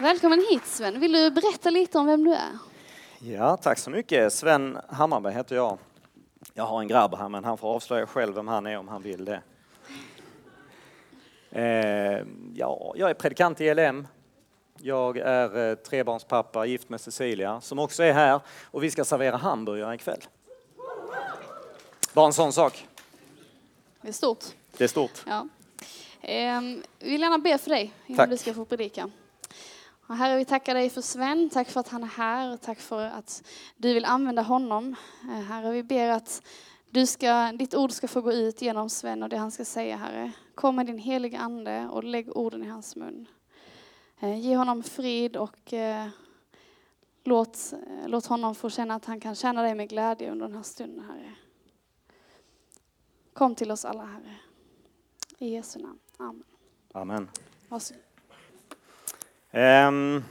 Välkommen hit Sven. Vill du berätta lite om vem du är? Ja, tack så mycket. Sven Hammarberg heter jag. Jag har en grabb här, men han får avslöja själv vem han är om han vill det. Eh, ja, jag är predikant i LM. Jag är eh, trebarnspappa, gift med Cecilia, som också är här. Och vi ska servera hamburgare ikväll. Bara en sån sak. Det är stort. Det är stort. Ja. Ehm, vi vill gärna be för dig innan Tack. du ska få predika. Och herre, vi tackar dig för Sven. Tack för att han är här. och Tack för att du vill använda honom. Eh, Herre, vi ber att du ska, ditt ord ska få gå ut genom Sven och det han ska säga, Herre. Kom med din heliga ande och lägg orden i hans mun. Eh, Ge honom frid och eh, låt, låt honom få känna att han kan tjäna dig med glädje under den här stunden, Herre. Kom till oss alla, Herre. I Jesu namn. Amen. Amen. Varsågod. Um,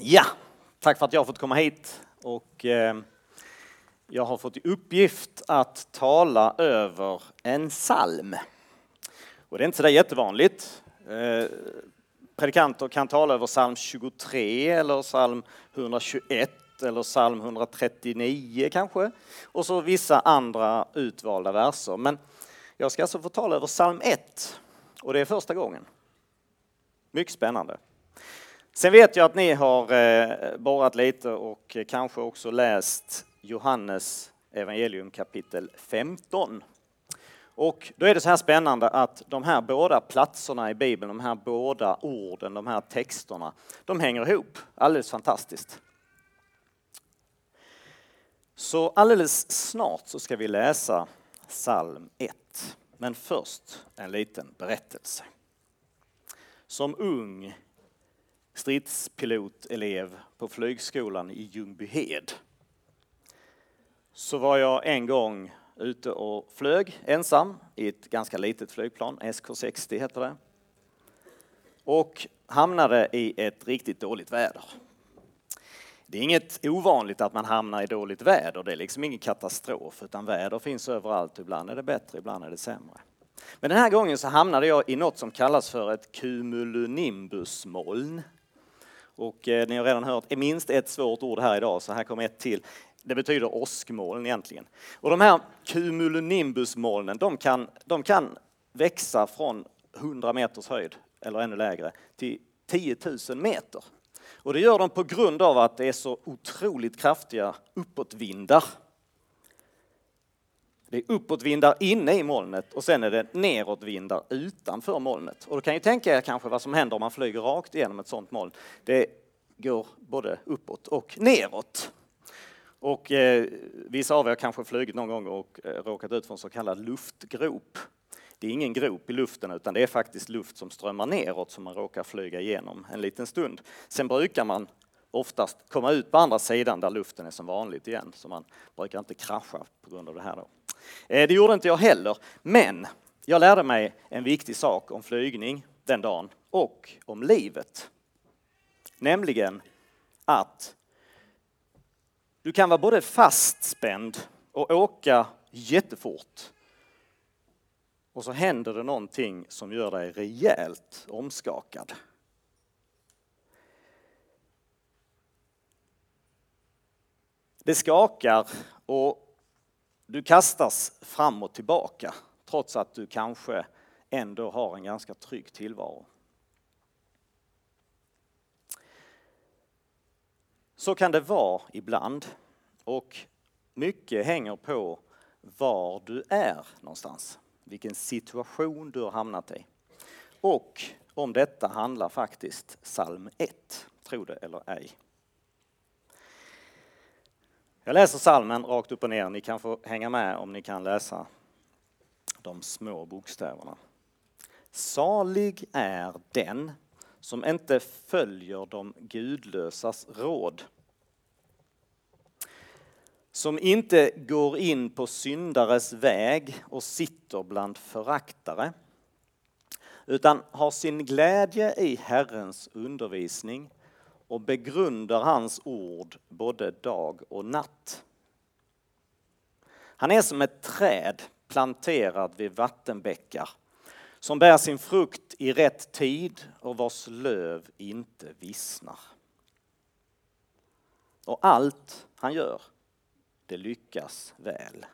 ja, tack för att jag har fått komma hit. Och, um, jag har fått i uppgift att tala över en psalm. Och det är inte sådär jättevanligt. Uh, predikanter kan tala över psalm 23 eller psalm 121 eller psalm 139 kanske. Och så vissa andra utvalda verser. Men jag ska alltså få tala över psalm 1 och det är första gången. Mycket spännande. Sen vet jag att ni har eh, borrat lite och kanske också läst Johannes evangelium kapitel 15. Och då är det så här spännande att de här båda platserna i Bibeln, de här båda orden, de här texterna, de hänger ihop alldeles fantastiskt. Så alldeles snart så ska vi läsa psalm 1. Men först en liten berättelse. Som ung stridspilotelev på flygskolan i Ljungbyhed så var jag en gång ute och flög ensam i ett ganska litet flygplan, SK60 heter det. Och hamnade i ett riktigt dåligt väder. Det är inget ovanligt att man hamnar i dåligt väder, det är liksom ingen katastrof, utan väder finns överallt. Ibland är det bättre, ibland är det sämre. Men den här gången så hamnade jag i något som kallas för ett cumulonimbusmoln. Och eh, ni har redan hört minst ett svårt ord här idag, så här kommer ett till. Det betyder åskmoln egentligen. Och de här cumulonimbusmolnen, de kan, de kan växa från 100 meters höjd, eller ännu lägre, till 10 000 meter. Och det gör de på grund av att det är så otroligt kraftiga uppåtvindar. Det är uppåtvindar inne i molnet och sen är det neråtvindar utanför molnet. Och då kan ju tänka er kanske vad som händer om man flyger rakt igenom ett sådant moln. Det går både uppåt och neråt. Och eh, vissa av er kanske flugit någon gång och eh, råkat ut för en så kallad luftgrop. Det är ingen grop i luften utan det är faktiskt luft som strömmar neråt som man råkar flyga igenom en liten stund. Sen brukar man oftast komma ut på andra sidan där luften är som vanligt igen, så man brukar inte krascha på grund av det här. Då. Eh, det gjorde inte jag heller, men jag lärde mig en viktig sak om flygning den dagen och om livet. Nämligen att du kan vara både fastspänd och åka jättefort och så händer det någonting som gör dig rejält omskakad. Det skakar och du kastas fram och tillbaka trots att du kanske ändå har en ganska trygg tillvaro. Så kan det vara ibland och mycket hänger på var du är någonstans, vilken situation du har hamnat i. Och om detta handlar faktiskt psalm 1, tro det eller ej. Jag läser salmen rakt upp och ner. Ni kan få hänga med om ni kan läsa de små bokstäverna. Salig är den som inte följer de gudlösas råd. Som inte går in på syndares väg och sitter bland föraktare. Utan har sin glädje i Herrens undervisning och begrundar hans ord både dag och natt. Han är som ett träd planterat vid vattenbäckar som bär sin frukt i rätt tid och vars löv inte vissnar. Och allt han gör, det lyckas väl.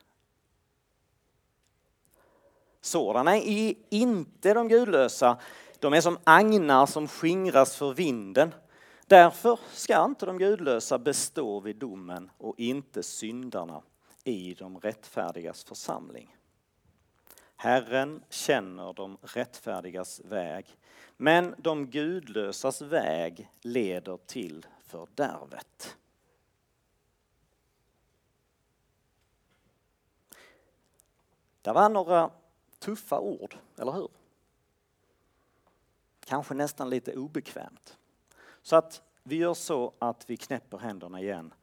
Sådana är inte de gudlösa. De är som agnar som skingras för vinden. Därför ska inte de gudlösa bestå vid domen och inte syndarna i de rättfärdigas församling. Herren känner de rättfärdigas väg, men de gudlösas väg leder till fördärvet. Det var några tuffa ord, eller hur? Kanske nästan lite obekvämt. Så att vi gör så att vi knäpper händerna igen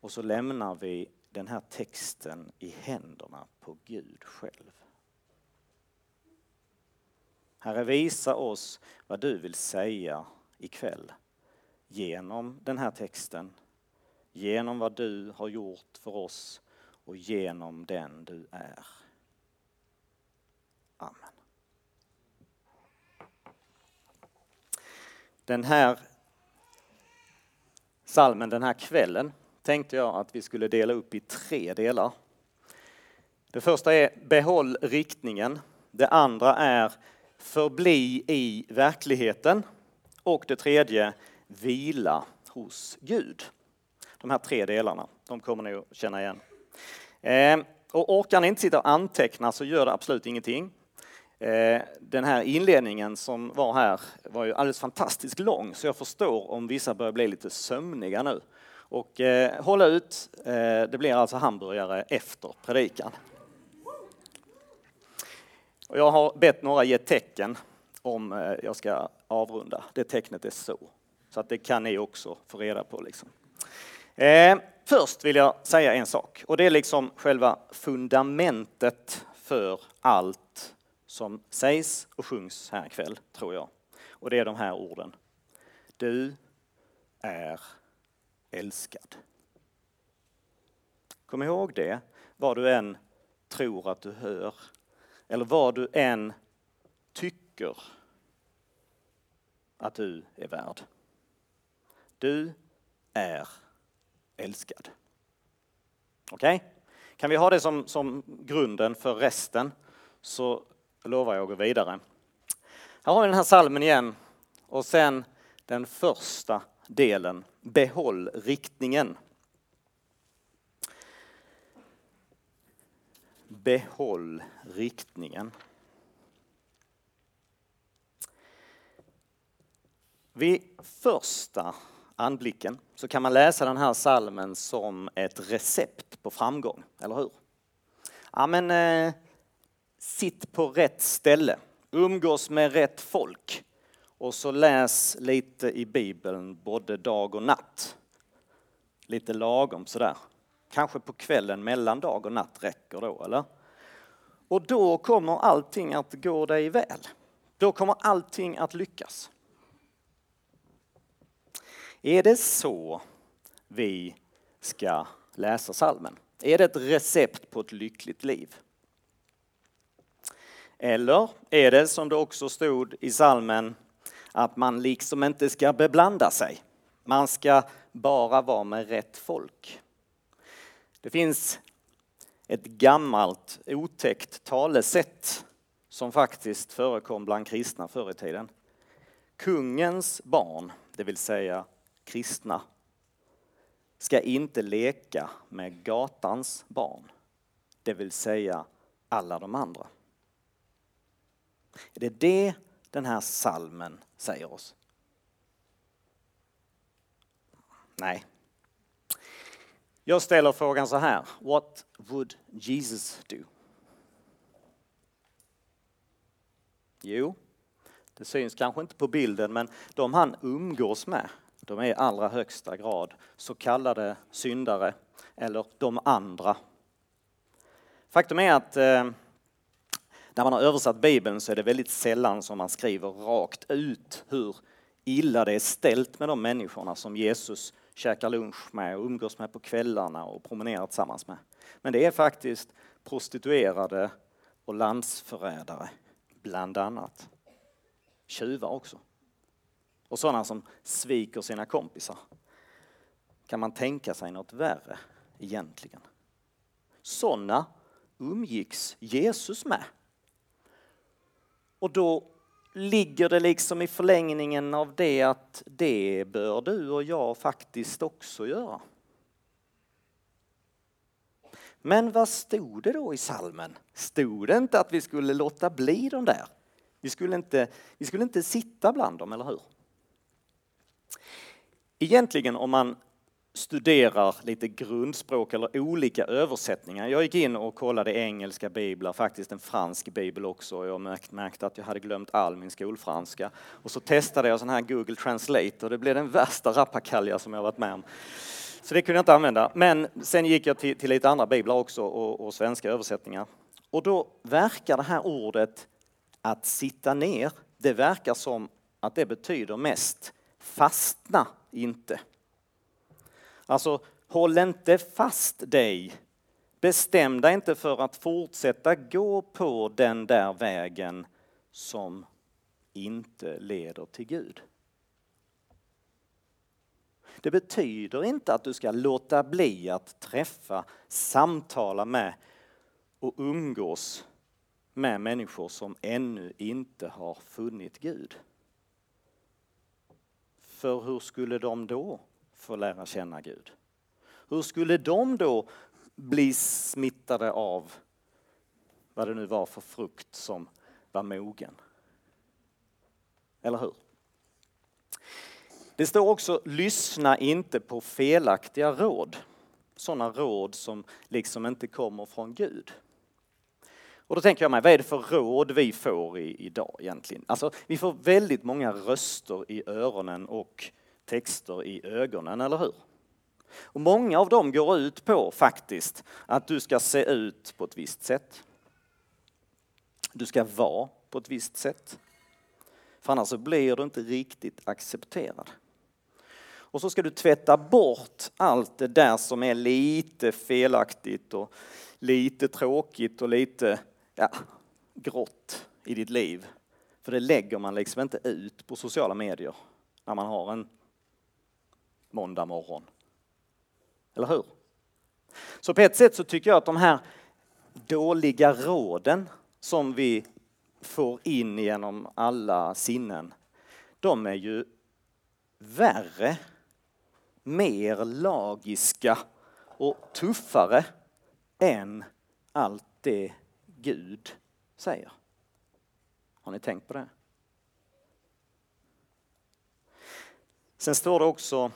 och så lämnar vi den här texten i händerna på Gud själv. Herre, visa oss vad du vill säga ikväll genom den här texten, genom vad du har gjort för oss och genom den du är. Amen. Den här salmen den här kvällen tänkte jag att vi skulle dela upp i tre delar. Det första är behåll riktningen. Det andra är förbli i verkligheten. Och det tredje vila hos Gud. De här tre delarna, de kommer ni att känna igen. Ehm, och orkar ni inte sitta och anteckna så gör det absolut ingenting. Eh, den här inledningen som var här var ju alldeles fantastiskt lång så jag förstår om vissa börjar bli lite sömniga nu. Och eh, hålla ut, eh, det blir alltså hamburgare efter predikan. Och jag har bett några ge tecken om eh, jag ska avrunda. Det tecknet är så. Så att det kan ni också få reda på. Liksom. Eh, först vill jag säga en sak och det är liksom själva fundamentet för allt som sägs och sjungs här ikväll, tror jag. Och det är de här orden. Du är älskad. Kom ihåg det, vad du än tror att du hör, eller vad du än tycker att du är värd. Du är älskad. Okej? Okay? Kan vi ha det som, som grunden för resten så lovar jag att gå vidare. Här har vi den här salmen igen och sen den första delen, behåll riktningen. Behåll riktningen. Vid första anblicken så kan man läsa den här salmen som ett recept på framgång, eller hur? Ja, men, eh, sitt på rätt ställe, umgås med rätt folk och så läs lite i Bibeln både dag och natt. Lite lagom sådär. Kanske på kvällen mellan dag och natt räcker då, eller? Och då kommer allting att gå dig väl. Då kommer allting att lyckas. Är det så vi ska läsa salmen? Är det ett recept på ett lyckligt liv? Eller är det som det också stod i salmen att man liksom inte ska beblanda sig. Man ska bara vara med rätt folk. Det finns ett gammalt otäckt talesätt som faktiskt förekom bland kristna förr i tiden. Kungens barn, det vill säga kristna, ska inte leka med gatans barn, det vill säga alla de andra. Är det det den här salmen säger oss? Nej. Jag ställer frågan så här. What would Jesus do? Jo, det syns kanske inte på bilden, men de han umgås med, de är i allra högsta grad så kallade syndare eller de andra. Faktum är att eh, när man har översatt Bibeln så är det väldigt sällan som man skriver rakt ut hur illa det är ställt med de människorna som Jesus käkar lunch med och umgås med på kvällarna och promenerar tillsammans med. Men det är faktiskt prostituerade och landsförrädare, bland annat. Tjuvar också. Och sådana som sviker sina kompisar. Kan man tänka sig något värre egentligen? Sådana umgicks Jesus med. Och då ligger det liksom i förlängningen av det att det bör du och jag faktiskt också göra. Men vad stod det då i salmen? Stod det inte att vi skulle låta bli de där? Vi skulle inte, vi skulle inte sitta bland dem, eller hur? Egentligen om man studerar lite grundspråk eller olika översättningar. Jag gick in och kollade engelska biblar, faktiskt en fransk bibel också. Jag märkte att jag hade glömt all min skolfranska. Och så testade jag sån här Google Translate och det blev den värsta rappakalja som jag varit med om. Så det kunde jag inte använda. Men sen gick jag till, till lite andra biblar också och, och svenska översättningar. Och då verkar det här ordet att sitta ner, det verkar som att det betyder mest fastna inte. Alltså, håll inte fast dig. Bestäm dig inte för att fortsätta gå på den där vägen som inte leder till Gud. Det betyder inte att du ska låta bli att träffa, samtala med och umgås med människor som ännu inte har funnit Gud. För hur skulle de då få lära känna Gud? Hur skulle de då bli smittade av vad det nu var för frukt som var mogen? Eller hur? Det står också lyssna inte på felaktiga råd. Sådana råd som liksom inte kommer från Gud. Och då tänker jag mig, vad är det för råd vi får i, idag egentligen? Alltså, vi får väldigt många röster i öronen och texter i ögonen, eller hur? Och många av dem går ut på faktiskt att du ska se ut på ett visst sätt. Du ska vara på ett visst sätt. För annars så blir du inte riktigt accepterad. Och så ska du tvätta bort allt det där som är lite felaktigt och lite tråkigt och lite ja, grått i ditt liv. För det lägger man liksom inte ut på sociala medier när man har en måndag morgon. Eller hur? Så på ett sätt så tycker jag att de här dåliga råden som vi får in genom alla sinnen, de är ju värre, mer lagiska och tuffare än allt det Gud säger. Har ni tänkt på det? Sen står det också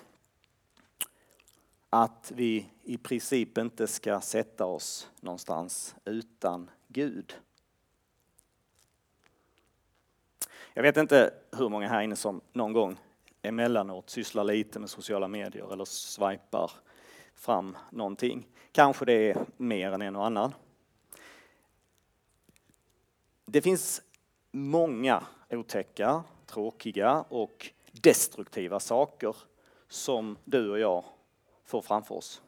att vi i princip inte ska sätta oss någonstans utan Gud. Jag vet inte hur många här inne som någon gång emellanåt sysslar lite med sociala medier eller swipar fram någonting. Kanske det är mer än en och annan. Det finns många otäcka, tråkiga och destruktiva saker som du och jag får framför oss.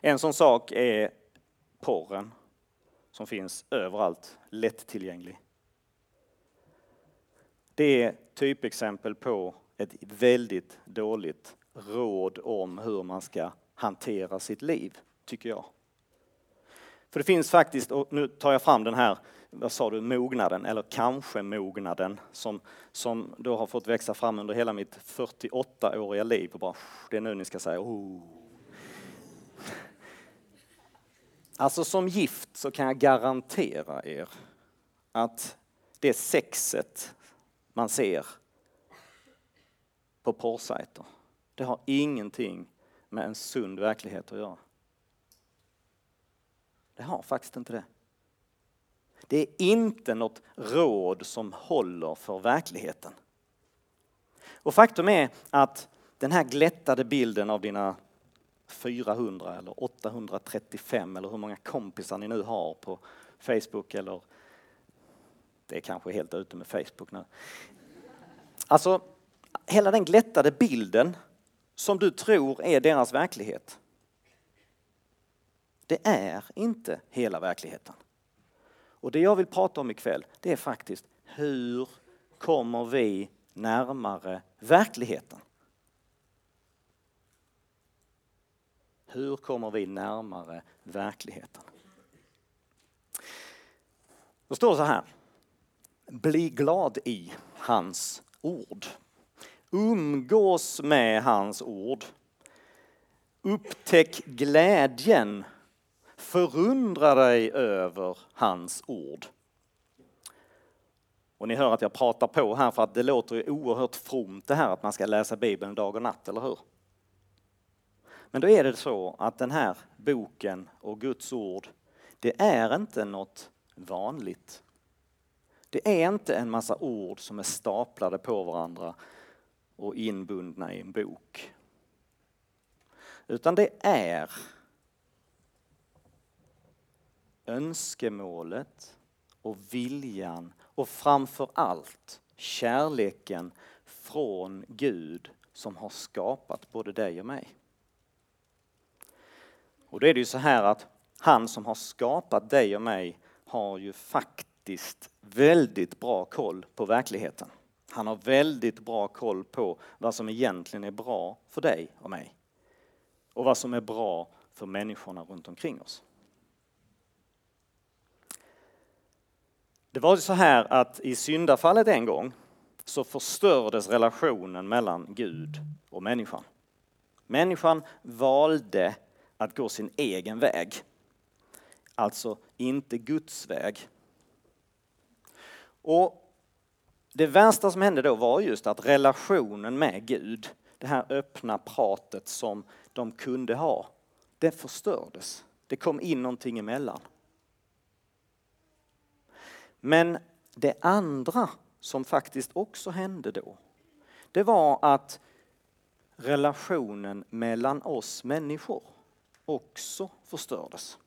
En sån sak är porren som finns överallt, lättillgänglig. Det är typexempel på ett väldigt dåligt råd om hur man ska hantera sitt liv, tycker jag. För det finns faktiskt, och nu tar jag fram den här, vad sa du, mognaden, eller kanske mognaden, som, som då har fått växa fram under hela mitt 48-åriga liv. Och bara, det är nu ni ska säga, oh. Alltså som gift så kan jag garantera er att det sexet man ser på porrsajter, det har ingenting med en sund verklighet att göra. Det har faktiskt inte det. Det är inte något råd som håller för verkligheten. Och faktum är att den här glättade bilden av dina 400 eller 835 eller hur många kompisar ni nu har på Facebook eller det är kanske helt ute med Facebook nu. Alltså, hela den glättade bilden som du tror är deras verklighet. Det är inte hela verkligheten. Och det jag vill prata om ikväll, det är faktiskt hur kommer vi närmare verkligheten? Hur kommer vi närmare verkligheten? Då står det så här. Bli glad i hans ord. Umgås med hans ord. Upptäck glädjen. Förundra dig över hans ord. Och ni hör att jag pratar på här för att det låter ju oerhört fromt det här att man ska läsa Bibeln dag och natt, eller hur? Men då är det så att den här boken och Guds ord, det är inte något vanligt. Det är inte en massa ord som är staplade på varandra och inbundna i en bok. Utan det är önskemålet och viljan och framför allt kärleken från Gud som har skapat både dig och mig. Och då är det ju så här att han som har skapat dig och mig har ju faktiskt väldigt bra koll på verkligheten. Han har väldigt bra koll på vad som egentligen är bra för dig och mig. Och vad som är bra för människorna runt omkring oss. Det var så här att i syndafallet en gång så förstördes relationen mellan Gud och människan. Människan valde att gå sin egen väg. Alltså inte Guds väg. Och det värsta som hände då var just att relationen med Gud, det här öppna pratet som de kunde ha, det förstördes. Det kom in någonting emellan. Men det andra som faktiskt också hände då, det var att relationen mellan oss människor också förstördes.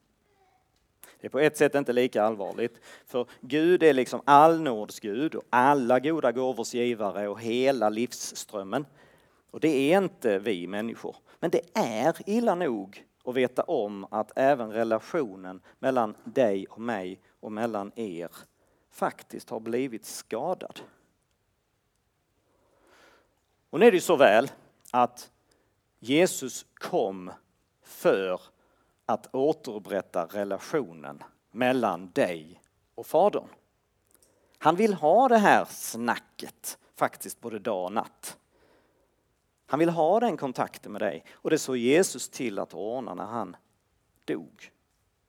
Det är på ett sätt inte lika allvarligt, för Gud är liksom allnåds Gud och alla goda gåvors givare och hela livsströmmen. Och det är inte vi människor. Men det är illa nog att veta om att även relationen mellan dig och mig och mellan er faktiskt har blivit skadad. Och nu är det ju så väl att Jesus kom för att återupprätta relationen mellan dig och Fadern. Han vill ha det här snacket faktiskt både dag och natt. Han vill ha den kontakten med dig och det såg Jesus till att ordna när han dog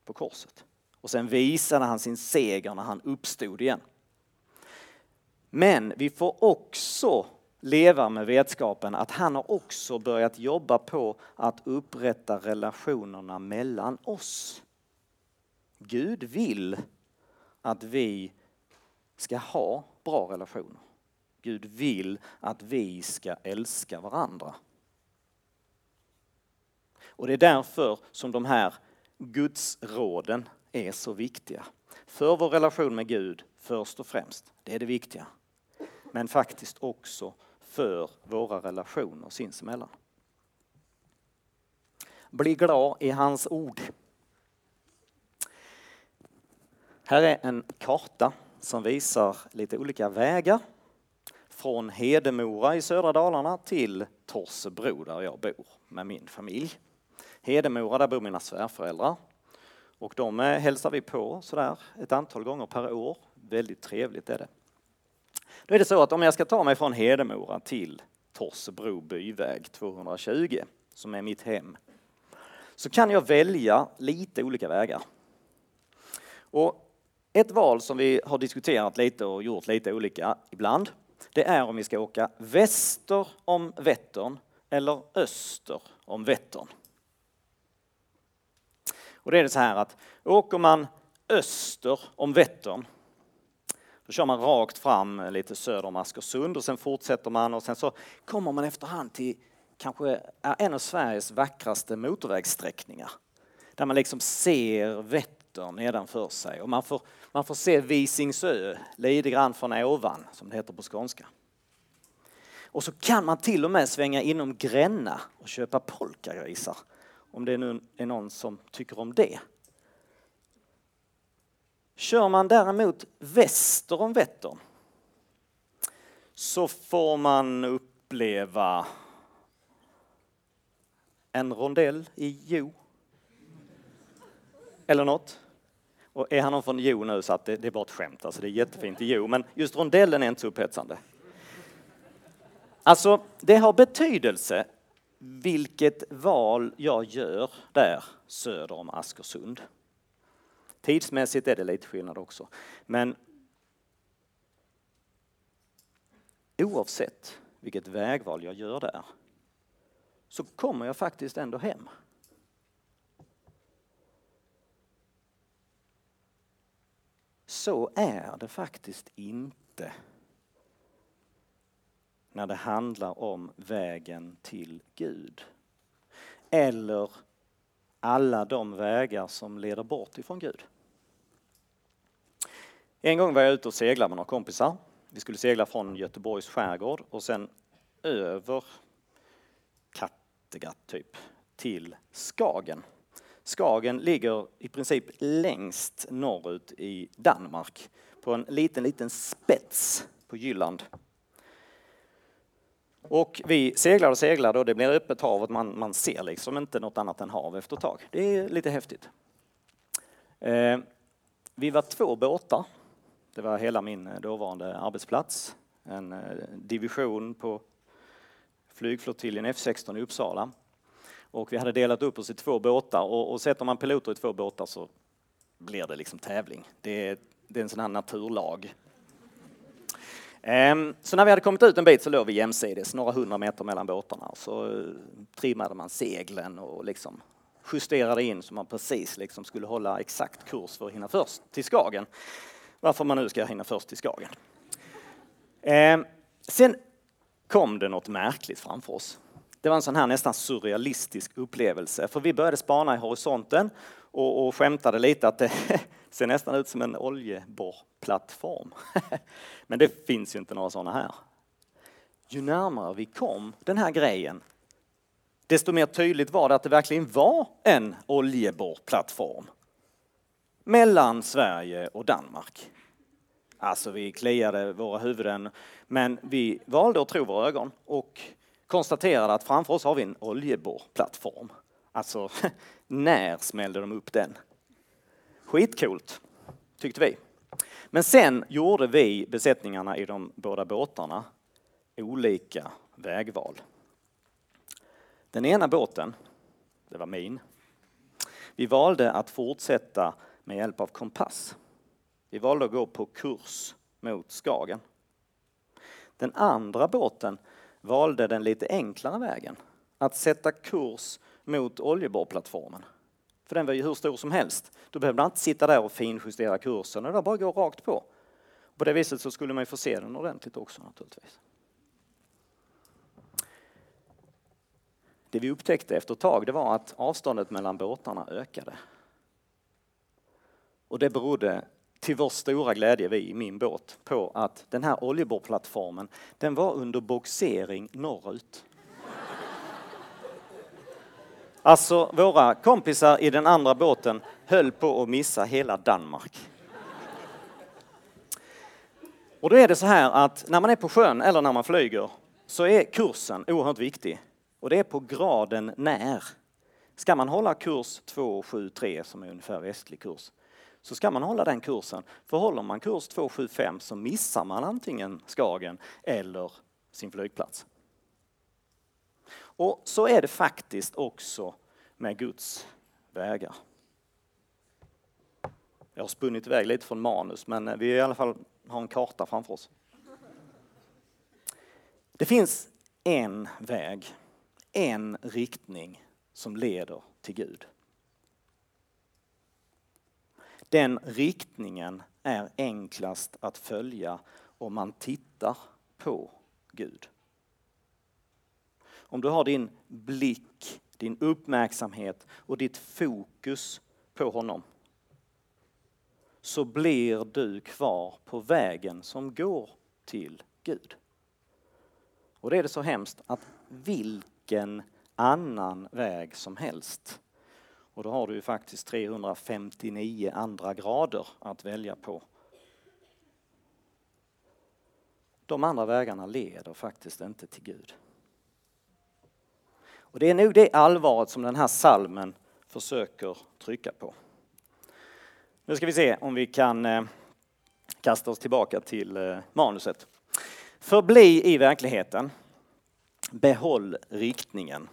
på korset. Och sen visade han sin seger när han uppstod igen. Men vi får också leva med vetskapen att han har också börjat jobba på att upprätta relationerna mellan oss. Gud vill att vi ska ha bra relationer. Gud vill att vi ska älska varandra. Och det är därför som de här gudsråden är så viktiga. För vår relation med Gud först och främst, det är det viktiga. Men faktiskt också för våra relationer sinsemellan. Bli glad i hans ord. Här är en karta som visar lite olika vägar från Hedemora i södra Dalarna till Torsebro där jag bor med min familj. Hedemora, där bor mina svärföräldrar. Och de eh, hälsar vi på sådär ett antal gånger per år. Väldigt trevligt är det. Då är det så att om jag ska ta mig från Hedemora till Torsebro byväg 220, som är mitt hem, så kan jag välja lite olika vägar. Och ett val som vi har diskuterat lite och gjort lite olika ibland, det är om vi ska åka väster om Vättern eller öster om Vättern. Och det är det så här att åker man öster om Vättern då kör man rakt fram lite söder om Askersund och sen fortsätter man och sen så kommer man efterhand till kanske en av Sveriges vackraste motorvägssträckningar. Där man liksom ser Vättern nedanför sig och man får, man får se Visingsö lite grann från ovan som det heter på skånska. Och så kan man till och med svänga inom Gränna och köpa polkagrisar. Om det nu är någon som tycker om det. Kör man däremot väster om Vättern så får man uppleva en rondell i Jo. Eller något. Och är han någon från Jo nu så att det, det är bara ett skämt, alltså det är jättefint i Jo, men just rondellen är inte så upphetsande. Alltså, det har betydelse vilket val jag gör där söder om Askersund. Tidsmässigt är det lite skillnad också. Men oavsett vilket vägval jag gör där så kommer jag faktiskt ändå hem. Så är det faktiskt inte när det handlar om vägen till Gud. Eller alla de vägar som leder bort ifrån Gud. En gång var jag ute och seglade med några kompisar. Vi skulle segla från Göteborgs skärgård och sen över Kattegatt typ till Skagen. Skagen ligger i princip längst norrut i Danmark på en liten, liten spets på Jylland. Och vi seglade och seglade och det blir öppet hav och man, man ser liksom inte något annat än hav efter ett tag. Det är lite häftigt. Eh, vi var två båtar. Det var hela min eh, dåvarande arbetsplats. En eh, division på flygflottiljen F16 i Uppsala. Och vi hade delat upp oss i två båtar och, och sätter man piloter i två båtar så blir det liksom tävling. Det är, det är en sån här naturlag. Ehm, så när vi hade kommit ut en bit så låg vi jämsides, några hundra meter mellan båtarna. Så eh, trimmade man seglen och liksom justerade in så man precis liksom skulle hålla exakt kurs för att hinna först till Skagen. Varför man nu ska hinna först till Skagen. Ehm, sen kom det något märkligt framför oss. Det var en sån här nästan surrealistisk upplevelse, för vi började spana i horisonten och, och skämtade lite att det ser nästan ut som en oljeborrplattform. Men det finns ju inte några sådana här. Ju närmare vi kom den här grejen, desto mer tydligt var det att det verkligen var en oljeborrplattform mellan Sverige och Danmark. Alltså vi kliade våra huvuden, men vi valde att tro våra ögon och konstaterade att framför oss har vi en oljeborrplattform. Alltså, när smällde de upp den? Skitcoolt, tyckte vi. Men sen gjorde vi, besättningarna i de båda båtarna, olika vägval. Den ena båten, det var min, vi valde att fortsätta med hjälp av kompass. Vi valde att gå på kurs mot Skagen. Den andra båten valde den lite enklare vägen, att sätta kurs mot oljeborrplattformen. För den var ju hur stor som helst. Då behövde man inte sitta där och finjustera kursen, det var bara att gå rakt på. På det viset så skulle man ju få se den ordentligt också naturligtvis. Det vi upptäckte efter ett tag det var att avståndet mellan båtarna ökade. Och det berodde till vår stora glädje, vi i min båt, på att den här oljeborrplattformen, den var under boxering norrut. Alltså, våra kompisar i den andra båten höll på att missa hela Danmark. Och då är det så här att när man är på sjön eller när man flyger så är kursen oerhört viktig. Och det är på graden när. Ska man hålla kurs 273 som är ungefär västlig kurs så ska man hålla den kursen. För håller man kurs 275 så missar man antingen Skagen eller sin flygplats. Och så är det faktiskt också med Guds vägar. Jag har spunnit iväg lite från manus, men eh, vi i alla fall har en karta framför oss. Det finns en väg, en riktning som leder till Gud. Den riktningen är enklast att följa om man tittar på Gud. Om du har din blick, din uppmärksamhet och ditt fokus på honom så blir du kvar på vägen som går till Gud. Och det är det så hemskt att vilken annan väg som helst Och då har du ju faktiskt 359 andra grader att välja på. De andra vägarna leder faktiskt inte till Gud. Och det är nog det allvaret som den här salmen försöker trycka på. Nu ska vi se om vi kan eh, kasta oss tillbaka till eh, manuset. Förbli i verkligheten. Behåll riktningen.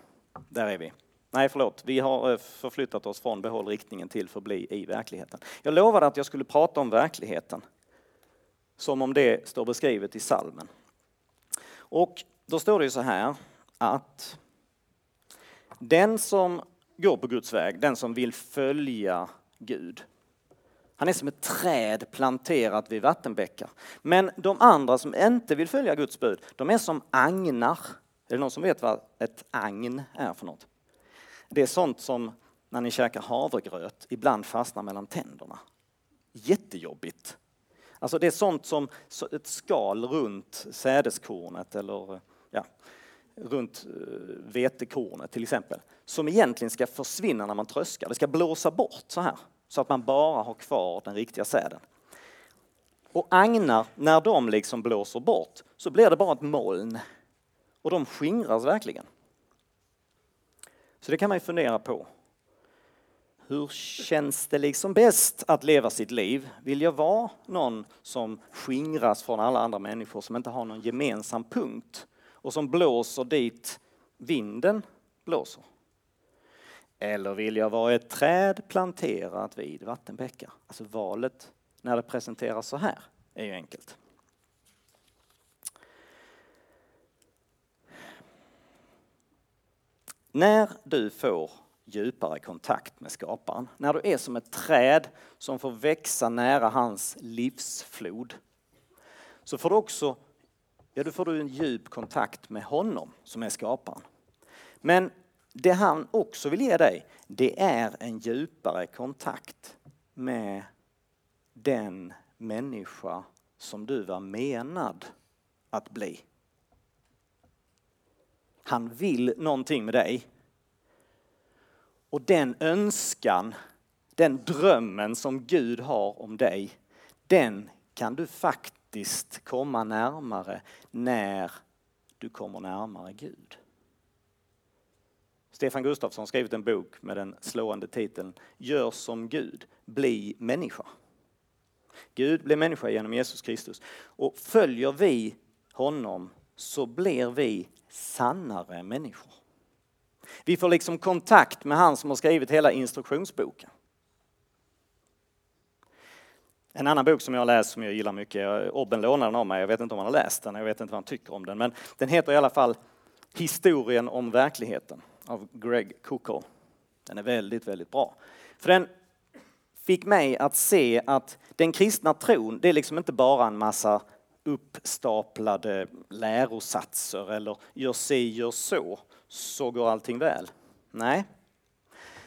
Där är vi. Nej, förlåt. Vi har eh, förflyttat oss från behåll riktningen till förbli i verkligheten. Jag lovade att jag skulle prata om verkligheten. Som om det står beskrivet i salmen. Och då står det ju så här att den som går på Guds väg, den som vill följa Gud, han är som ett träd planterat vid vattenbäckar. Men de andra som inte vill följa Guds bud, de är som agnar. Är det någon som vet vad ett agn är för något? Det är sånt som när ni käkar havregröt ibland fastnar mellan tänderna. Jättejobbigt. Alltså det är sånt som ett skal runt sädeskornet eller ja, runt eh, vetekornet till exempel. Som egentligen ska försvinna när man tröskar. Det ska blåsa bort så här så att man bara har kvar den riktiga säden. Och agnar, när de liksom blåser bort så blir det bara ett moln. Och de skingras verkligen. Så det kan man ju fundera på. Hur känns det liksom bäst att leva sitt liv? Vill jag vara någon som skingras från alla andra människor som inte har någon gemensam punkt och som blåser dit vinden blåser? Eller vill jag vara ett träd planterat vid vattenbäckar? Alltså valet när det presenteras så här är ju enkelt. När du får djupare kontakt med skaparen, när du är som ett träd som får växa nära hans livsflod, så får du också ja, då får du en djup kontakt med honom som är skaparen. Men det han också vill ge dig, det är en djupare kontakt med den människa som du var menad att bli. Han vill någonting med dig. Och den önskan, den drömmen som Gud har om dig, den kan du faktiskt faktiskt komma närmare när du kommer närmare Gud. Stefan Gustafsson har skrivit en bok med den slående titeln Gör som Gud, bli människa. Gud blev människa genom Jesus Kristus. Och följer vi honom så blir vi sannare människor. Vi får liksom kontakt med han som har skrivit hela instruktionsboken. En annan bok som jag läst som jag gillar mycket, eh, Obben lånade den av mig, jag vet inte om han har läst den, jag vet inte vad han tycker om den, men den heter i alla fall Historien om verkligheten av Greg Kuko. Den är väldigt, väldigt bra. För den fick mig att se att den kristna tron, det är liksom inte bara en massa uppstaplade lärosatser eller gör si, gör så, så går allting väl. Nej.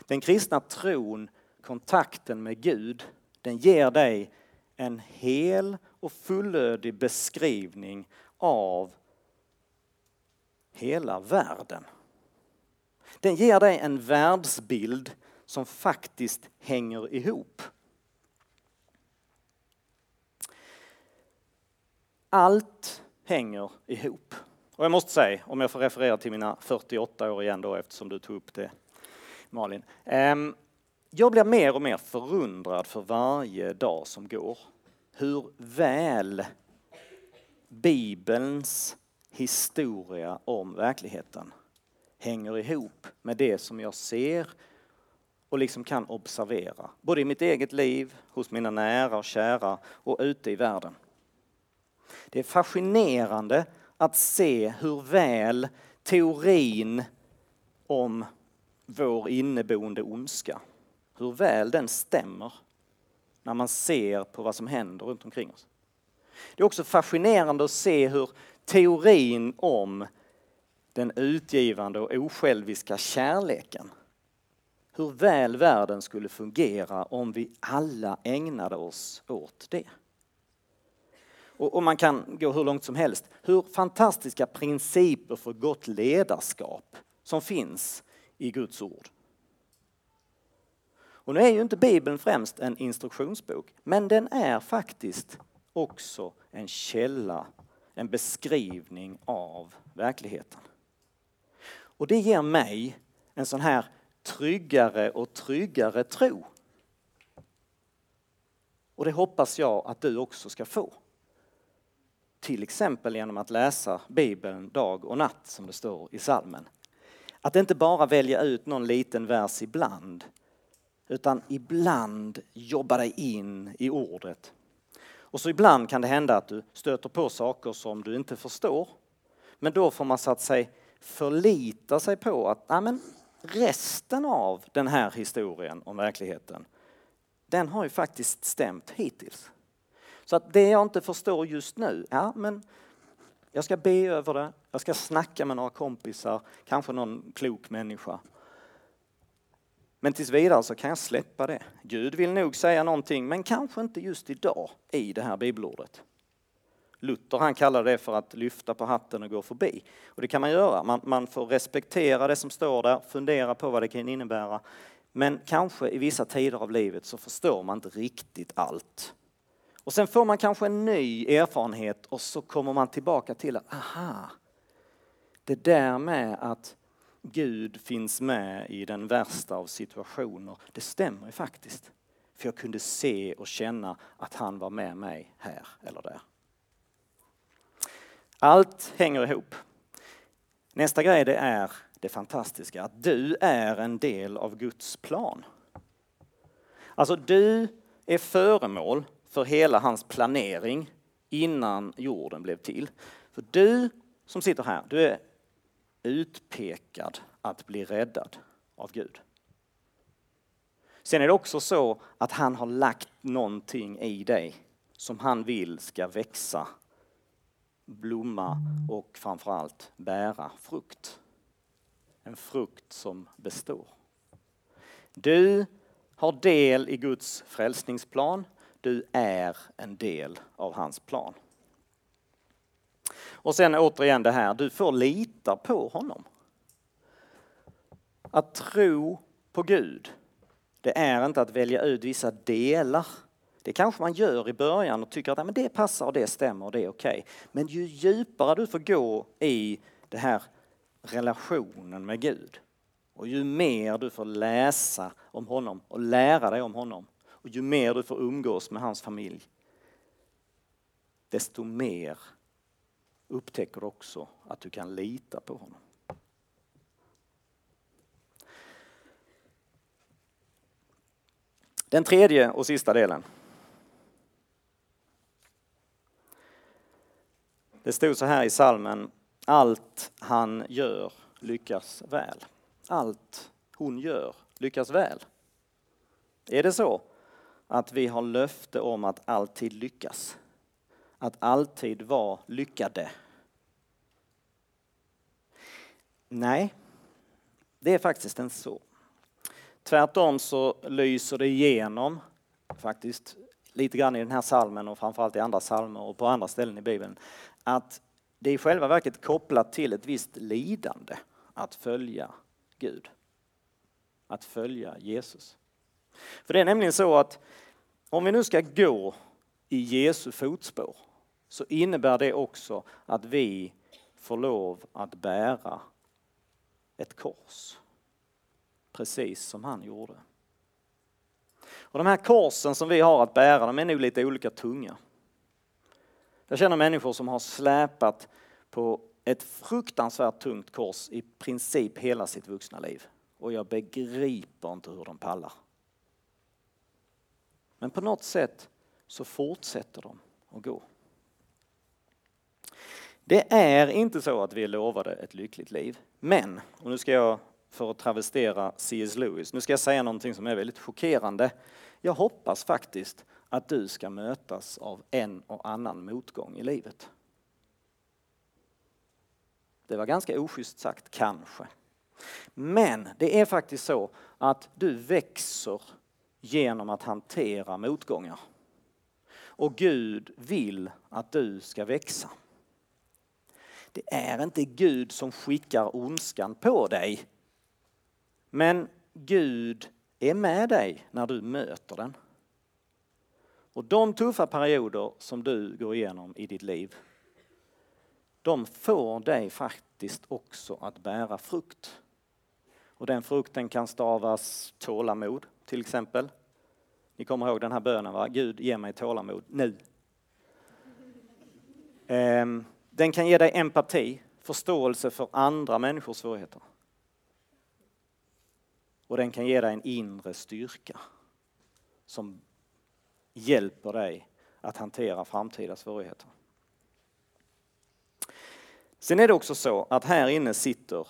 Den kristna tron, kontakten med Gud, den ger dig en hel och fullödig beskrivning av hela världen. Den ger dig en världsbild som faktiskt hänger ihop. Allt hänger ihop. Och jag måste säga, om jag får referera till mina 48 år igen då eftersom du tog upp det Malin. Ehm, jag blir mer och mer förundrad för varje dag som går. Hur väl Bibelns historia om verkligheten hänger ihop med det som jag ser och liksom kan observera. Både i mitt eget liv, hos mina nära och kära och ute i världen. Det är fascinerande att se hur väl teorin om vår inneboende ondska, hur väl den stämmer när man ser på vad som händer runt omkring oss. Det är också fascinerande att se hur teorin om den utgivande och osjälviska kärleken. Hur väl världen skulle fungera om vi alla ägnade oss åt det. Och, man kan gå hur långt som helst. Hur fantastiska principer för gott ledarskap som finns i Guds ord. Och nu är ju inte Bibeln främst en instruktionsbok, men den är faktiskt också en källa, en beskrivning av verkligheten. Och det ger mig en sån här tryggare och tryggare tro. Och det hoppas jag att du också ska få. Till exempel genom att läsa Bibeln dag och natt som det står i salmen. Att inte bara välja ut någon liten vers ibland utan ibland jobba dig in i ordet. Och så ibland kan det hända att du stöter på saker som du inte förstår. Men då får man så att säga förlita sig på att nej men, resten av den här historien om verkligheten, den har ju faktiskt stämt hittills. Så att det jag inte förstår just nu, ja men jag ska be över det, jag ska snacka med några kompisar, kanske någon klok människa. Men tills vidare så kan jag släppa det. Gud vill nog säga någonting, men kanske inte just idag i det här bibelordet. Luther han kallar det för att lyfta på hatten och gå förbi. Och det kan man göra. Man, man får respektera det som står där, fundera på vad det kan innebära. Men kanske i vissa tider av livet så förstår man inte riktigt allt. Och sen får man kanske en ny erfarenhet och så kommer man tillbaka till att, aha, det där med att Gud finns med i den värsta av situationer, det stämmer ju faktiskt. För jag kunde se och känna att han var med mig här eller där. Allt hänger ihop. Nästa grej det är det fantastiska, att du är en del av Guds plan. Alltså du är föremål för hela hans planering innan jorden blev till. För du som sitter här, du är utpekad att bli räddad av Gud. Sen är det också så att han har lagt någonting i dig som han vill ska växa, blomma och framförallt bära frukt. En frukt som består. Du har del i Guds frälsningsplan. Du är en del av hans plan. Och sen återigen det här, du får lita på honom. Att tro på Gud, det är inte att välja ut vissa delar. Det kanske man gör i början och tycker att men det passar och det stämmer och det är okej. Okay. Men ju djupare du får gå i den här relationen med Gud och ju mer du får läsa om honom och lära dig om honom och ju mer du får umgås med hans familj desto mer upptäcker du också att du kan lita på honom. Den tredje och sista delen. Det stod så här i salmen, allt han gör lyckas väl. Allt hon gör lyckas väl. Är det så att vi har löfte om att alltid lyckas? Att alltid vara lyckade? Nej, det är faktiskt inte så. Tvärtom så lyser det igenom faktiskt lite grann i den här salmen och framförallt i andra salmer och på andra ställen i Bibeln att det är i själva verket kopplat till ett visst lidande att följa Gud. Att följa Jesus. För det är nämligen så att om vi nu ska gå i Jesu fotspår så innebär det också att vi får lov att bära ett kors. Precis som han gjorde. Och de här korsen som vi har att bära, de är nog lite olika tunga. Jag känner människor som har släpat på ett fruktansvärt tungt kors i princip hela sitt vuxna liv. Och jag begriper inte hur de pallar. Men på något sätt så fortsätter de att gå. Det är inte så att vi är lovade ett lyckligt liv. Men, och nu ska jag för att travestera C.S. Lewis, nu ska jag säga någonting som är väldigt chockerande. Jag hoppas faktiskt att du ska mötas av en och annan motgång i livet. Det var ganska oschysst sagt, kanske. Men det är faktiskt så att du växer genom att hantera motgångar. Och Gud vill att du ska växa. Det är inte Gud som skickar ondskan på dig. Men Gud är med dig när du möter den. Och de tuffa perioder som du går igenom i ditt liv, de får dig faktiskt också att bära frukt. Och den frukten kan stavas tålamod till exempel. Ni kommer ihåg den här bönen va? Gud ge mig tålamod nu. Ehm, den kan ge dig empati, förståelse för andra människors svårigheter. Och den kan ge dig en inre styrka som hjälper dig att hantera framtida svårigheter. Sen är det också så att här inne sitter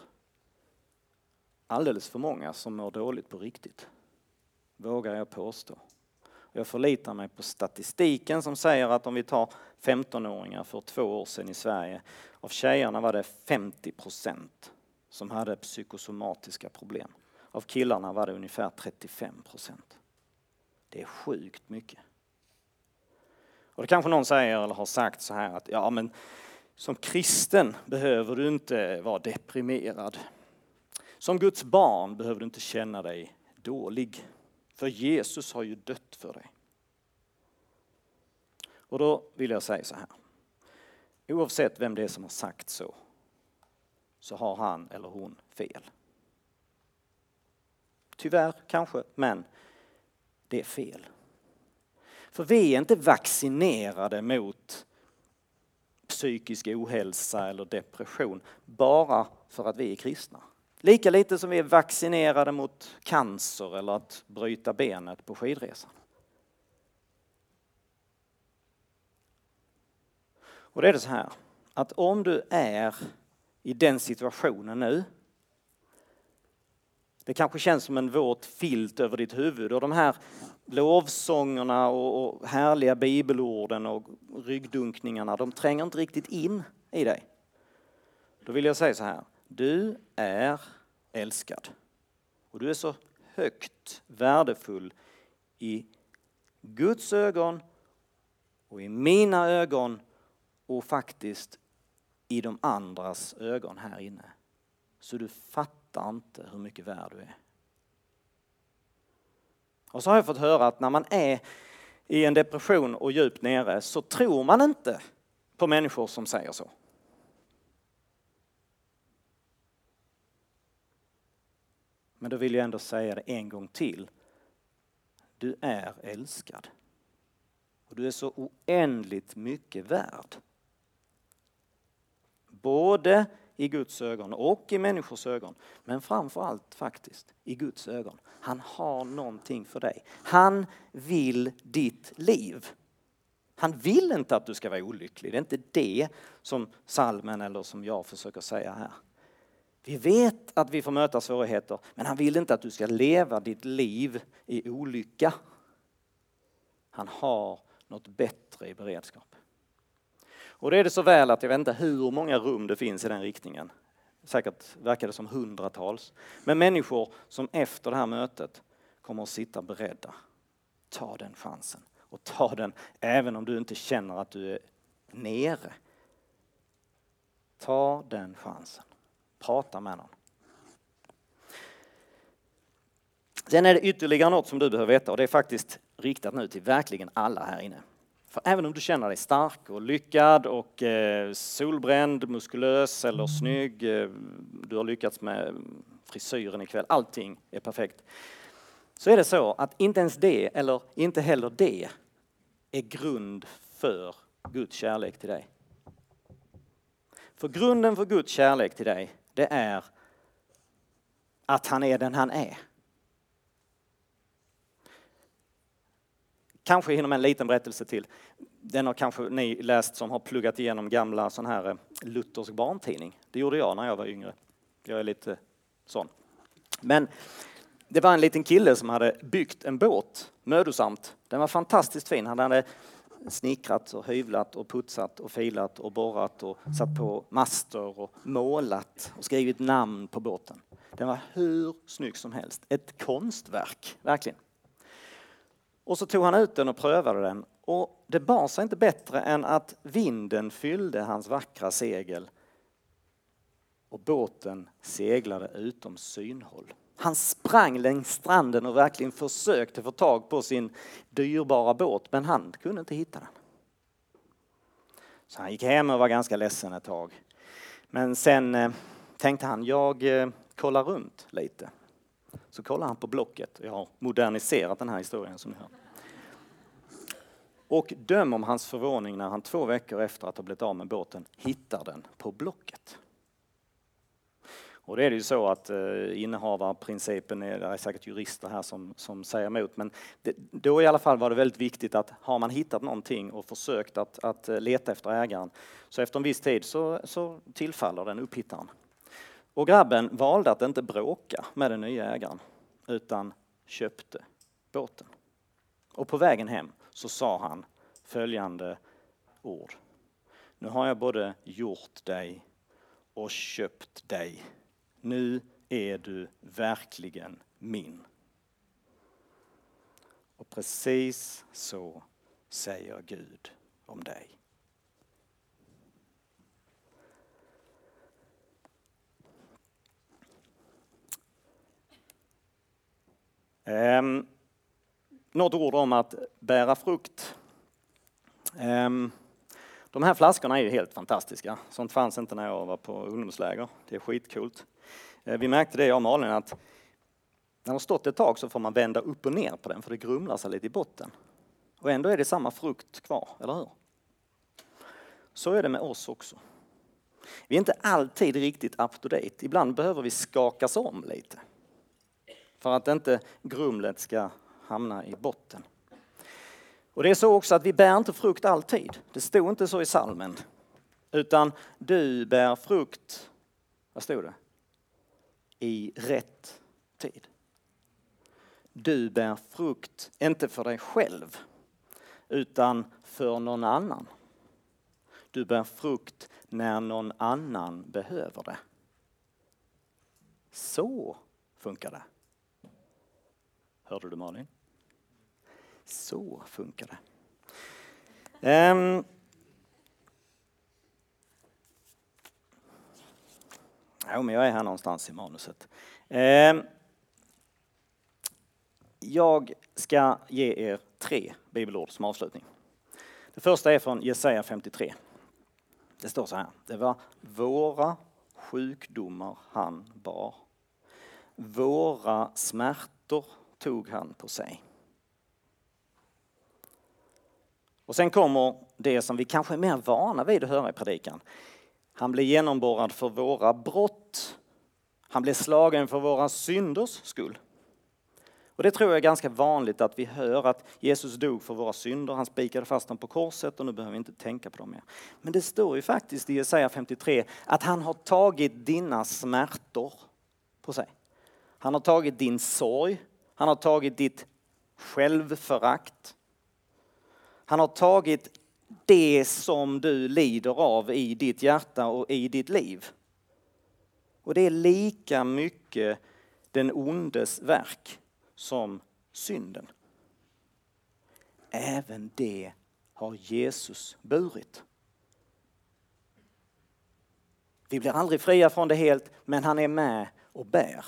alldeles för många som mår dåligt på riktigt. Vågar jag påstå. Jag förlitar mig på statistiken som säger att om vi tar 15-åringar för två år sedan i Sverige, av tjejerna var det 50 procent som hade psykosomatiska problem. Av killarna var det ungefär 35 procent. Det är sjukt mycket. Och det kanske någon säger eller har sagt så här att ja men som kristen behöver du inte vara deprimerad. Som Guds barn behöver du inte känna dig dålig. För Jesus har ju dött för dig. Och då vill jag säga så här. Oavsett vem det är som har sagt så, så har han eller hon fel. Tyvärr kanske, men det är fel. För vi är inte vaccinerade mot psykisk ohälsa eller depression bara för att vi är kristna. Lika lite som vi är vaccinerade mot cancer eller att bryta benet på skidresan. Och det är det så här, att om du är i den situationen nu det kanske känns som en våt filt över ditt huvud och de här lovsångerna och, härliga bibelorden och ryggdunkningarna, de tränger inte riktigt in i dig. Då vill jag säga så här, du är älskad. Och du är så högt värdefull i Guds ögon och i mina ögon och faktiskt i de andras ögon här inne. Så du fattar inte hur mycket värd du är. Och så har jag fått höra att när man är i en depression och djupt nere så tror man inte på människor som säger så. Men då vill jag ändå säga det en gång till. Du är älskad. Och du är så oändligt mycket värd. Både i Guds ögon och i människors ögon. Men framför allt faktiskt i Guds ögon. Han har någonting för dig. Han vill ditt liv. Han vill inte att du ska vara olycklig. Det är inte det som salmen eller som jag försöker säga här. Vi vet att vi får möta svårigheter, men han vill inte att du ska leva ditt liv i olycka. Han har något bättre i beredskap. Och det är det så väl att jag vet inte hur många rum det finns i den riktningen. Säkert verkar det som hundratals. Men människor som efter det här mötet kommer att sitta beredda. Ta den chansen. Och ta den även om du inte känner att du är nere. Ta den chansen. Prata med någon. Sen är det ytterligare något som du behöver veta och det är faktiskt riktat nu till verkligen alla här inne. För även om du känner dig stark och lyckad och eh, solbränd, muskulös eller snygg, eh, du har lyckats med frisyren ikväll, allting är perfekt. Så är det så att inte ens det, eller inte heller det, är grund för Guds kärlek till dig. För grunden för Guds kärlek till dig, det är att han är den han är. Kanske hinner med en liten berättelse till. Den har kanske ni läst som har pluggat igenom gamla sån här eh, Luthers barntidning. Det gjorde jag när jag var yngre. Jag är lite sån. Men det var en liten kille som hade byggt en båt mödosamt. Den var fantastiskt fin. Han hade snickrat och hyvlat och putsat och filat och borrat och satt på master och målat och skrivit namn på båten. Den var hur snygg som helst. Ett konstverk, verkligen. Och så tog han ut den och prövade den och det bar sig inte bättre än att vinden fyllde hans vackra segel och båten seglade utom synhåll. Han sprang längs stranden och verkligen försökte få tag på sin dyrbara båt, men han kunde inte hitta den. Så han gick hem och var ganska ledsen ett tag. Men sen eh, tänkte han, jag eh, kollar runt lite. Så kollar han på Blocket. Jag har moderniserat den här historien som ni hör. Och döm om hans förvåning när han två veckor efter att ha blivit av med båten hittar den på Blocket. Och det är det ju så att eh, innehavarprincipen, är, det är säkert jurister här som, som säger emot, men det, då i alla fall var det väldigt viktigt att har man hittat någonting och försökt att, att eh, leta efter ägaren, så efter en viss tid så, så tillfaller den upphittaren. Och grabben valde att inte bråka med den nya ägaren, utan köpte båten. Och på vägen hem så sa han följande ord. Nu har jag både gjort dig och köpt dig nu är du verkligen min. Och precis så säger Gud om dig. Um, något ord om att bära frukt. Um, de här flaskorna är ju helt fantastiska. Sånt fanns inte när jag var på ungdomsläger. Det är skitcoolt. Eh, vi märkte det jag och Malin att när de har stått ett tag så får man vända upp och ner på den för det grumlar sig lite i botten. Och ändå är det samma frukt kvar, eller hur? Så är det med oss också. Vi är inte alltid riktigt up to date. Ibland behöver vi skakas om lite. För att inte grumlet ska hamna i botten. Och det är så också att vi bär inte frukt alltid. Det stod inte så i salmen. Utan du bär frukt, vad stod det? I rätt tid. Du bär frukt, inte för dig själv, utan för någon annan. Du bär frukt när någon annan behöver det. Så funkar det. Hörde du Malin? Så funkar det. Um, Jo, men jag är här någonstans i manuset. Ehm, jag ska ge er tre bibelord som avslutning. Det första är från Jesaja 53. Det står så här. Det var våra sjukdomar han bar. Våra smärtor tog han på sig. Och sen kommer det som vi kanske är mer vana vid att höra i predikan. Han blev genomborrad för våra brott. Han blev slagen för våra synders skull. Och det tror jag är ganska vanligt att vi hör att Jesus dog för våra synder, han spikade fast dem på korset och nu behöver vi inte tänka på dem mer. Men det står ju faktiskt i Jesaja 53 att han har tagit dina smärtor på sig. Han har tagit din sorg, han har tagit ditt självförakt. Han har tagit det som du lider av i ditt hjärta och i ditt liv. Och det är lika mycket den ondes verk som synden. Även det har Jesus burit. Vi blir aldrig fria från det helt, men han är med och bär.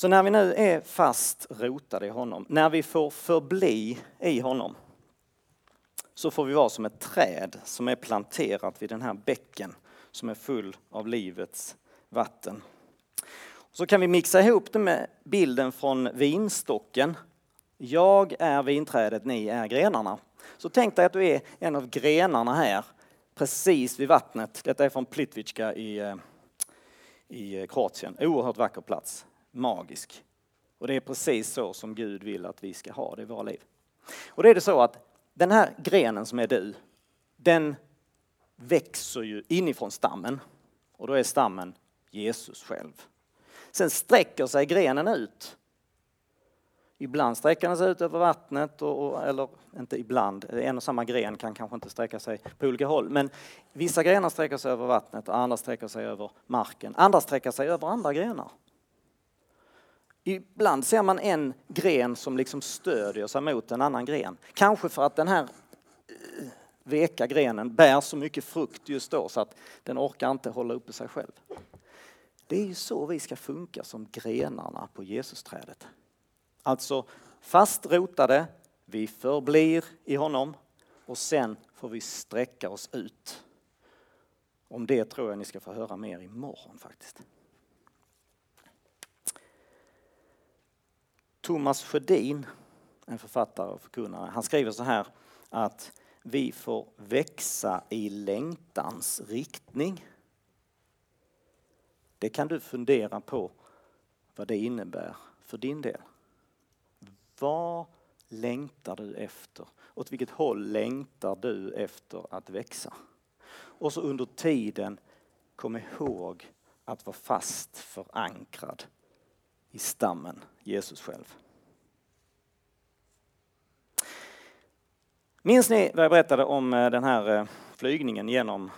Så när vi nu är fast rotade i honom, när vi får förbli i honom, så får vi vara som ett träd som är planterat vid den här bäcken som är full av livets vatten. Så kan vi mixa ihop det med bilden från vinstocken. Jag är vinträdet, ni är grenarna. Så tänk dig att du är en av grenarna här, precis vid vattnet. Detta är från Plitvica i, eh, i Kroatien. Oerhört vacker plats magisk. Och det är precis så som Gud vill att vi ska ha det i våra liv. Och det är det så att den här grenen som är du, den växer ju inifrån stammen. Och då är stammen Jesus själv. Sen sträcker sig grenen ut. Ibland sträcker den sig ut över vattnet, och, eller inte ibland, en och samma gren kan kanske inte sträcka sig på olika håll. Men vissa grenar sträcker sig över vattnet och andra sträcker sig över marken. Andra sträcker sig över andra grenar. Ibland ser man en gren som liksom stödjer sig mot en annan gren. Kanske för att den här eh, veka grenen bär så mycket frukt just då så att den orkar inte hålla uppe sig själv. Det är ju så vi ska funka som grenarna på Jesusträdet. Alltså fast rotade, vi förblir i honom och sen får vi sträcka oss ut. Om det tror jag ni ska få höra mer imorgon faktiskt. Thomas Sjödin, en författare och förkunnare, han skriver så här att vi får växa i längtans riktning. Det kan du fundera på vad det innebär för din del. Vad längtar du efter? Åt vilket håll längtar du efter att växa? Och så under tiden, kom ihåg att vara fast förankrad i stammen, Jesus själv. Minns ni vad jag berättade om eh, den här eh, flygningen genom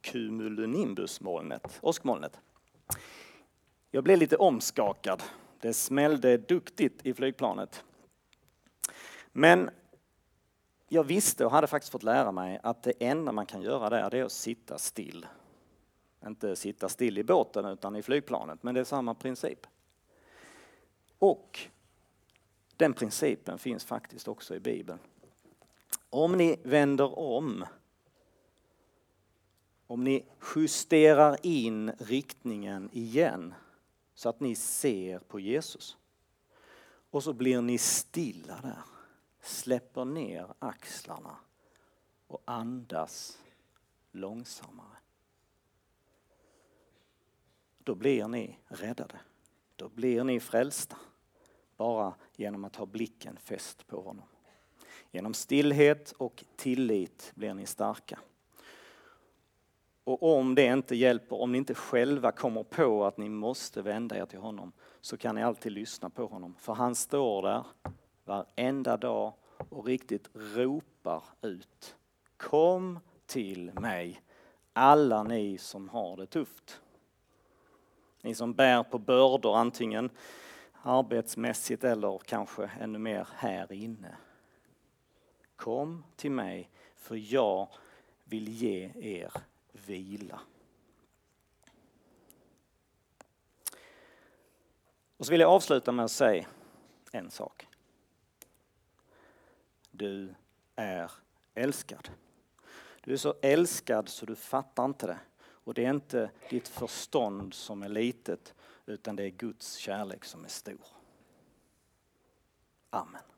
cumulonimbusmolnet, åskmolnet? Jag blev lite omskakad. Det smällde duktigt i flygplanet. Men jag visste och hade faktiskt fått lära mig att det enda man kan göra där det är att sitta still. Inte sitta still i båten utan i flygplanet, men det är samma princip. Och den principen finns faktiskt också i Bibeln. Om ni vänder om, om ni justerar in riktningen igen så att ni ser på Jesus och så blir ni stilla där, släpper ner axlarna och andas långsammare. Då blir ni räddade. Då blir ni frälsta bara genom att ha blicken fäst på honom. Genom stillhet och tillit blir ni starka. Och om det inte hjälper, om ni inte själva kommer på att ni måste vända er till honom, så kan ni alltid lyssna på honom. För han står där varenda dag och riktigt ropar ut. Kom till mig, alla ni som har det tufft. Ni som bär på bördor, antingen arbetsmässigt eller kanske ännu mer här inne. Kom till mig, för jag vill ge er vila. Och så vill jag avsluta med att säga en sak. Du är älskad. Du är så älskad så du fattar inte det. Och det är inte ditt förstånd som är litet, utan det är Guds kärlek som är stor. Amen.